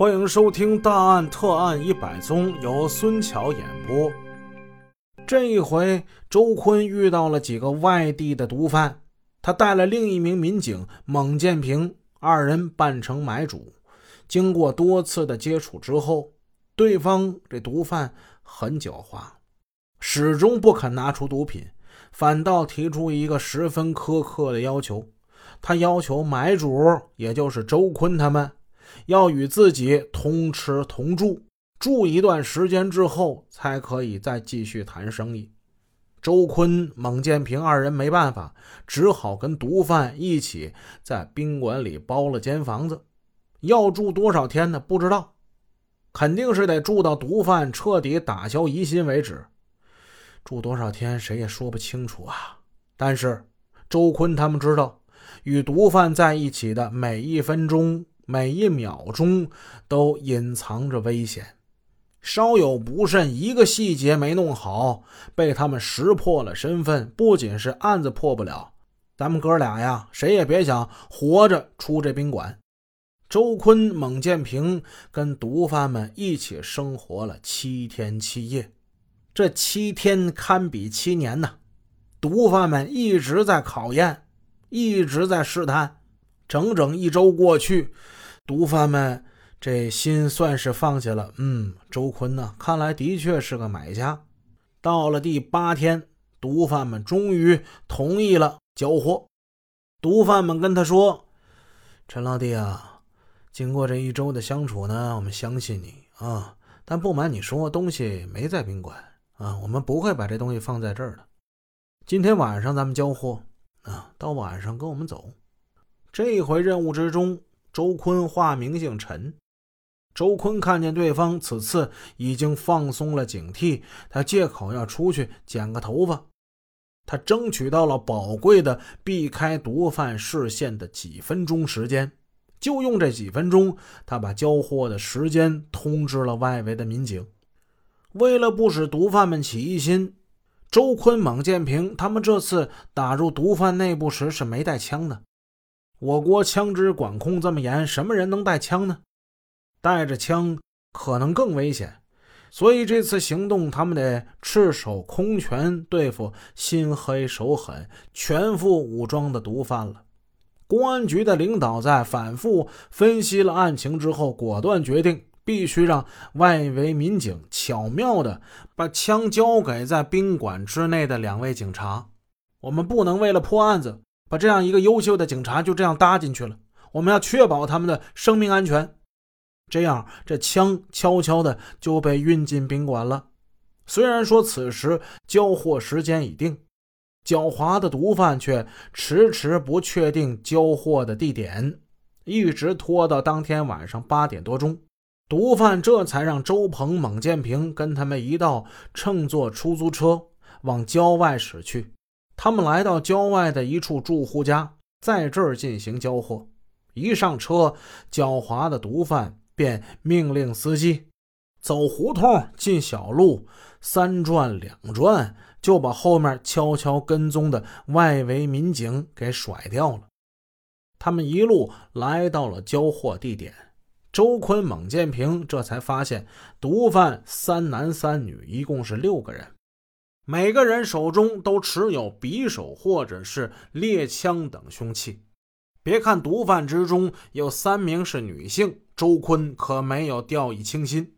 欢迎收听《大案特案一百宗》，由孙桥演播。这一回，周坤遇到了几个外地的毒贩，他带了另一名民警孟建平，二人扮成买主。经过多次的接触之后，对方这毒贩很狡猾，始终不肯拿出毒品，反倒提出一个十分苛刻的要求。他要求买主，也就是周坤他们。要与自己同吃同住，住一段时间之后，才可以再继续谈生意。周坤、孟建平二人没办法，只好跟毒贩一起在宾馆里包了间房子。要住多少天呢？不知道，肯定是得住到毒贩彻底打消疑心为止。住多少天，谁也说不清楚啊。但是周坤他们知道，与毒贩在一起的每一分钟。每一秒钟都隐藏着危险，稍有不慎，一个细节没弄好，被他们识破了身份，不仅是案子破不了，咱们哥俩呀，谁也别想活着出这宾馆。周坤、孟建平跟毒贩们一起生活了七天七夜，这七天堪比七年呐！毒贩们一直在考验，一直在试探，整整一周过去。毒贩们这心算是放下了。嗯，周坤呢，看来的确是个买家。到了第八天，毒贩们终于同意了交货。毒贩们跟他说：“陈老弟啊，经过这一周的相处呢，我们相信你啊。但不瞒你说，东西没在宾馆啊，我们不会把这东西放在这儿的。今天晚上咱们交货啊，到晚上跟我们走。这回任务之中。”周坤化名姓陈。周坤看见对方此次已经放松了警惕，他借口要出去剪个头发。他争取到了宝贵的避开毒贩视线的几分钟时间，就用这几分钟，他把交货的时间通知了外围的民警。为了不使毒贩们起疑心，周坤、蒙建平他们这次打入毒贩内部时是没带枪的。我国枪支管控这么严，什么人能带枪呢？带着枪可能更危险，所以这次行动他们得赤手空拳对付心黑手狠、全副武装的毒贩了。公安局的领导在反复分析了案情之后，果断决定必须让外围民警巧妙地把枪交给在宾馆之内的两位警察。我们不能为了破案子。把这样一个优秀的警察就这样搭进去了，我们要确保他们的生命安全。这样，这枪悄悄的就被运进宾馆了。虽然说此时交货时间已定，狡猾的毒贩却迟迟不确定交货的地点，一直拖到当天晚上八点多钟，毒贩这才让周鹏、蒙建平跟他们一道乘坐出租车往郊外驶去。他们来到郊外的一处住户家，在这儿进行交货。一上车，狡猾的毒贩便命令司机走胡同、进小路，三转两转，就把后面悄悄跟踪的外围民警给甩掉了。他们一路来到了交货地点，周坤、蒙建平这才发现，毒贩三男三女，一共是六个人。每个人手中都持有匕首或者是猎枪等凶器。别看毒贩之中有三名是女性，周坤可没有掉以轻心。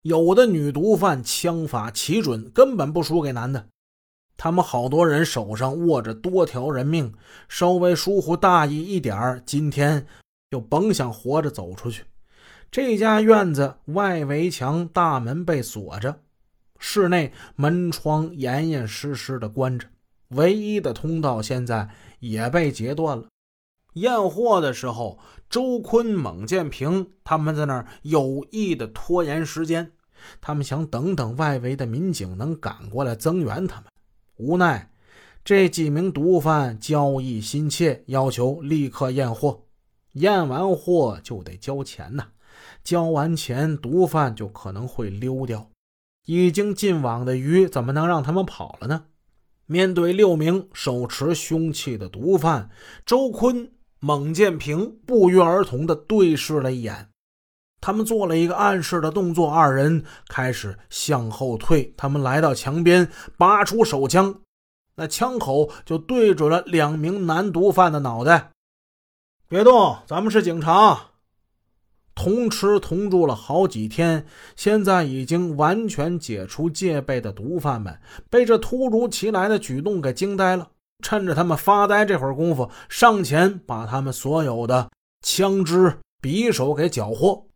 有的女毒贩枪法奇准，根本不输给男的。他们好多人手上握着多条人命，稍微疏忽大意一点儿今天就甭想活着走出去。这家院子外围墙大门被锁着。室内门窗严严实实的关着，唯一的通道现在也被截断了。验货的时候，周坤、孟建平他们在那儿有意的拖延时间，他们想等等外围的民警能赶过来增援他们。无奈这几名毒贩交易心切，要求立刻验货，验完货就得交钱呐，交完钱毒贩就可能会溜掉。已经进网的鱼怎么能让他们跑了呢？面对六名手持凶器的毒贩，周坤、孟建平不约而同地对视了一眼。他们做了一个暗示的动作，二人开始向后退。他们来到墙边，拔出手枪，那枪口就对准了两名男毒贩的脑袋。别动，咱们是警察。同吃同住了好几天，现在已经完全解除戒备的毒贩们，被这突如其来的举动给惊呆了。趁着他们发呆这会儿功夫，上前把他们所有的枪支、匕首给缴获。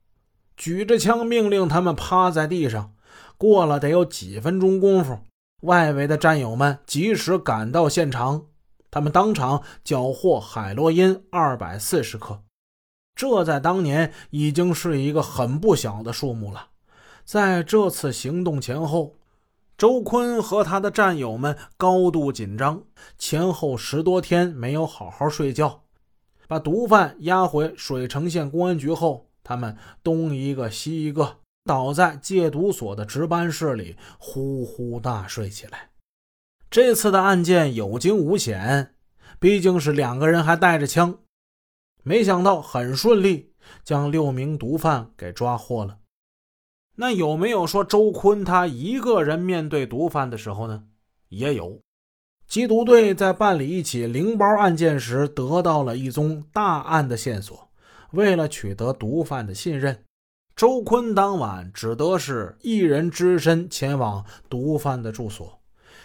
举着枪命令他们趴在地上。过了得有几分钟功夫，外围的战友们及时赶到现场，他们当场缴获海洛因二百四十克。这在当年已经是一个很不小的数目了。在这次行动前后，周坤和他的战友们高度紧张，前后十多天没有好好睡觉。把毒贩押回水城县公安局后。他们东一个西一个，倒在戒毒所的值班室里，呼呼大睡起来。这次的案件有惊无险，毕竟是两个人还带着枪，没想到很顺利，将六名毒贩给抓获了。那有没有说周坤他一个人面对毒贩的时候呢？也有，缉毒队在办理一起零包案件时，得到了一宗大案的线索。为了取得毒贩的信任，周坤当晚只得是一人只身前往毒贩的住所。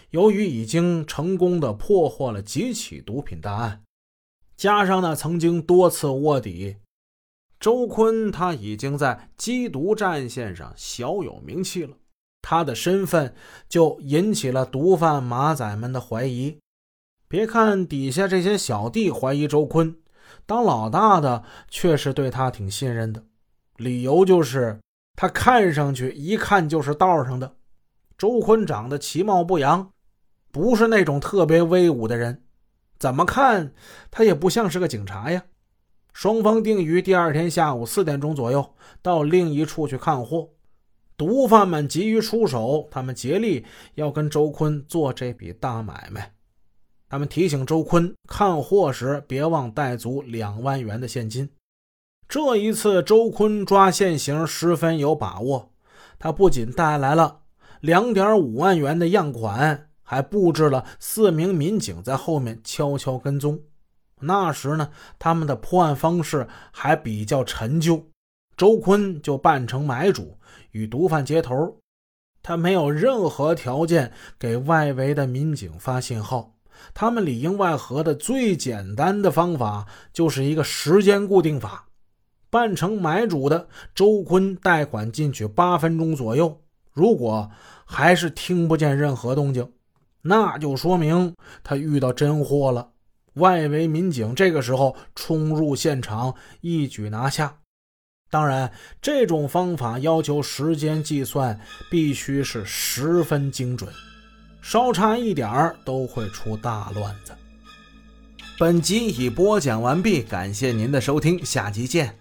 由于已经成功的破获了几起毒品大案，加上呢曾经多次卧底，周坤他已经在缉毒战线上小有名气了。他的身份就引起了毒贩马仔们的怀疑。别看底下这些小弟怀疑周坤。当老大的确实对他挺信任的，理由就是他看上去一看就是道上的。周坤长得其貌不扬，不是那种特别威武的人，怎么看他也不像是个警察呀。双方定于第二天下午四点钟左右到另一处去看货。毒贩们急于出手，他们竭力要跟周坤做这笔大买卖。他们提醒周坤看货时别忘带足两万元的现金。这一次，周坤抓现行十分有把握。他不仅带来了两点五万元的样款，还布置了四名民警在后面悄悄跟踪。那时呢，他们的破案方式还比较陈旧。周坤就扮成买主，与毒贩接头。他没有任何条件给外围的民警发信号。他们里应外合的最简单的方法就是一个时间固定法。扮成买主的周坤贷款进去八分钟左右，如果还是听不见任何动静，那就说明他遇到真货了。外围民警这个时候冲入现场，一举拿下。当然，这种方法要求时间计算必须是十分精准。稍差一点儿都会出大乱子。本集已播讲完毕，感谢您的收听，下集见。